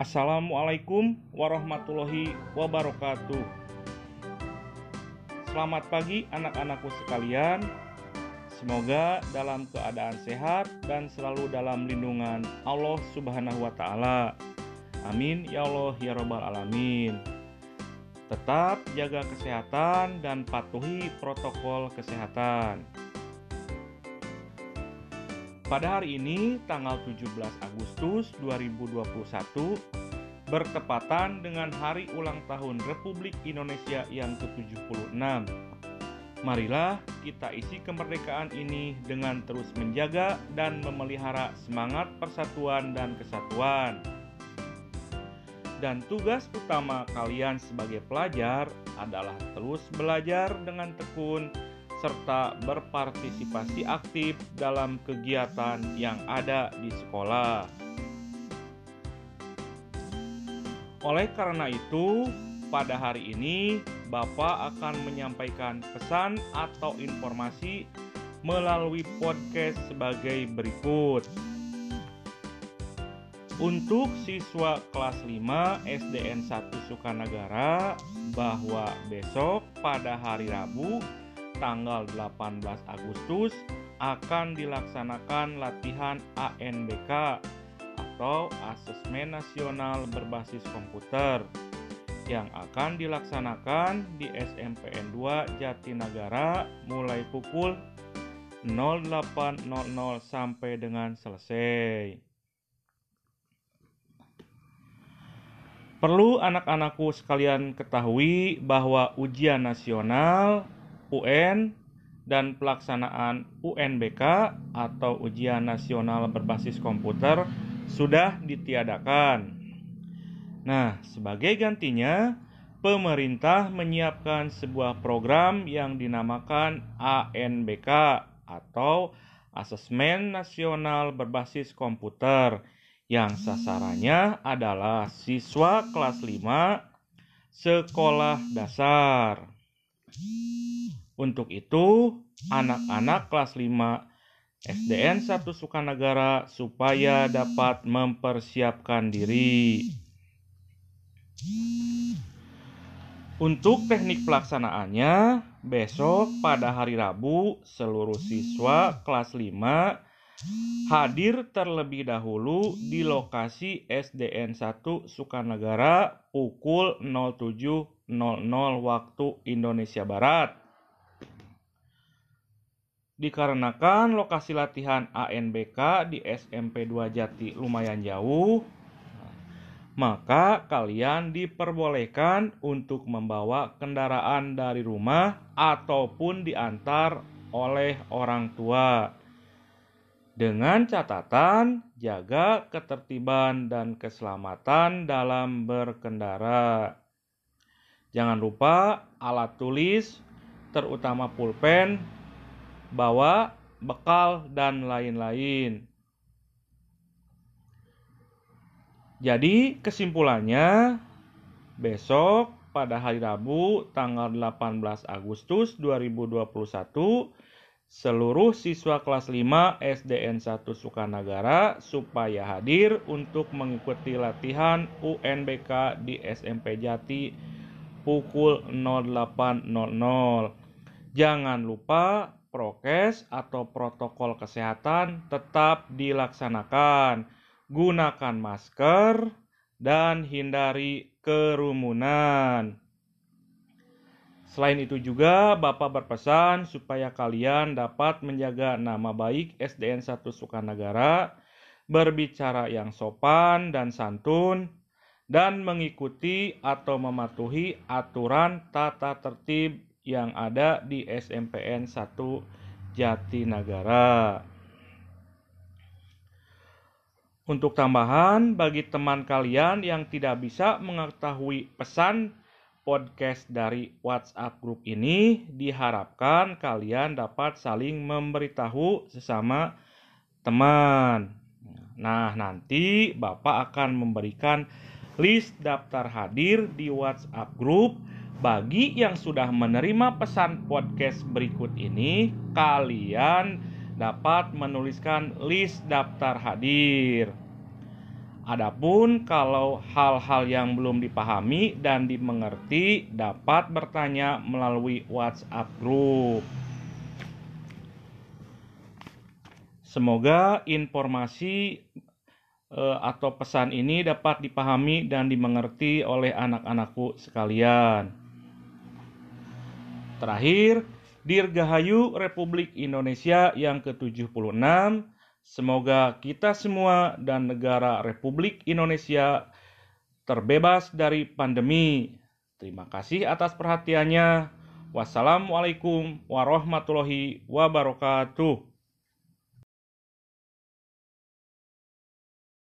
Assalamualaikum warahmatullahi wabarakatuh. Selamat pagi anak-anakku sekalian. Semoga dalam keadaan sehat dan selalu dalam lindungan Allah Subhanahu wa taala. Amin ya Allah ya rabbal alamin. Tetap jaga kesehatan dan patuhi protokol kesehatan. Pada hari ini, tanggal 17 Agustus 2021, bertepatan dengan hari ulang tahun Republik Indonesia yang ke-76. Marilah kita isi kemerdekaan ini dengan terus menjaga dan memelihara semangat persatuan dan kesatuan. Dan tugas utama kalian sebagai pelajar adalah terus belajar dengan tekun serta berpartisipasi aktif dalam kegiatan yang ada di sekolah. Oleh karena itu, pada hari ini Bapak akan menyampaikan pesan atau informasi melalui podcast sebagai berikut. Untuk siswa kelas 5 SDN 1 Sukanagara bahwa besok pada hari Rabu tanggal 18 Agustus akan dilaksanakan latihan ANBK atau Asesmen Nasional Berbasis Komputer yang akan dilaksanakan di SMPN 2 Jatinegara mulai pukul 08.00 sampai dengan selesai. Perlu anak-anakku sekalian ketahui bahwa ujian nasional UN dan pelaksanaan UNBK atau ujian nasional berbasis komputer sudah ditiadakan. Nah, sebagai gantinya, pemerintah menyiapkan sebuah program yang dinamakan ANBK atau Asesmen Nasional Berbasis Komputer yang sasarannya adalah siswa kelas 5 sekolah dasar. Untuk itu, anak-anak kelas 5 SDN 1 Sukanagara supaya dapat mempersiapkan diri. Untuk teknik pelaksanaannya, besok pada hari Rabu seluruh siswa kelas 5 hadir terlebih dahulu di lokasi SDN 1 Sukanagara pukul 07.00 waktu Indonesia Barat dikarenakan lokasi latihan ANBK di SMP 2 Jati lumayan jauh, maka kalian diperbolehkan untuk membawa kendaraan dari rumah ataupun diantar oleh orang tua. Dengan catatan jaga ketertiban dan keselamatan dalam berkendara. Jangan lupa alat tulis, terutama pulpen, bawa bekal, dan lain-lain. Jadi kesimpulannya besok pada hari Rabu tanggal 18 Agustus 2021 seluruh siswa kelas 5 SDN 1 Sukanagara supaya hadir untuk mengikuti latihan UNBK di SMP Jati pukul 08.00. Jangan lupa prokes atau protokol kesehatan tetap dilaksanakan. Gunakan masker dan hindari kerumunan. Selain itu juga Bapak berpesan supaya kalian dapat menjaga nama baik SDN 1 Sukanagara, berbicara yang sopan dan santun, dan mengikuti atau mematuhi aturan tata tertib yang ada di SMPN 1 Jatinegara. Untuk tambahan, bagi teman kalian yang tidak bisa mengetahui pesan podcast dari WhatsApp grup ini, diharapkan kalian dapat saling memberitahu sesama teman. Nah, nanti Bapak akan memberikan list daftar hadir di WhatsApp grup bagi yang sudah menerima pesan podcast berikut ini, kalian dapat menuliskan list daftar hadir. Adapun kalau hal-hal yang belum dipahami dan dimengerti dapat bertanya melalui WhatsApp group. Semoga informasi eh, atau pesan ini dapat dipahami dan dimengerti oleh anak-anakku sekalian. Terakhir, Dirgahayu Republik Indonesia yang ke-76 Semoga kita semua dan negara Republik Indonesia terbebas dari pandemi. Terima kasih atas perhatiannya. Wassalamualaikum warahmatullahi wabarakatuh.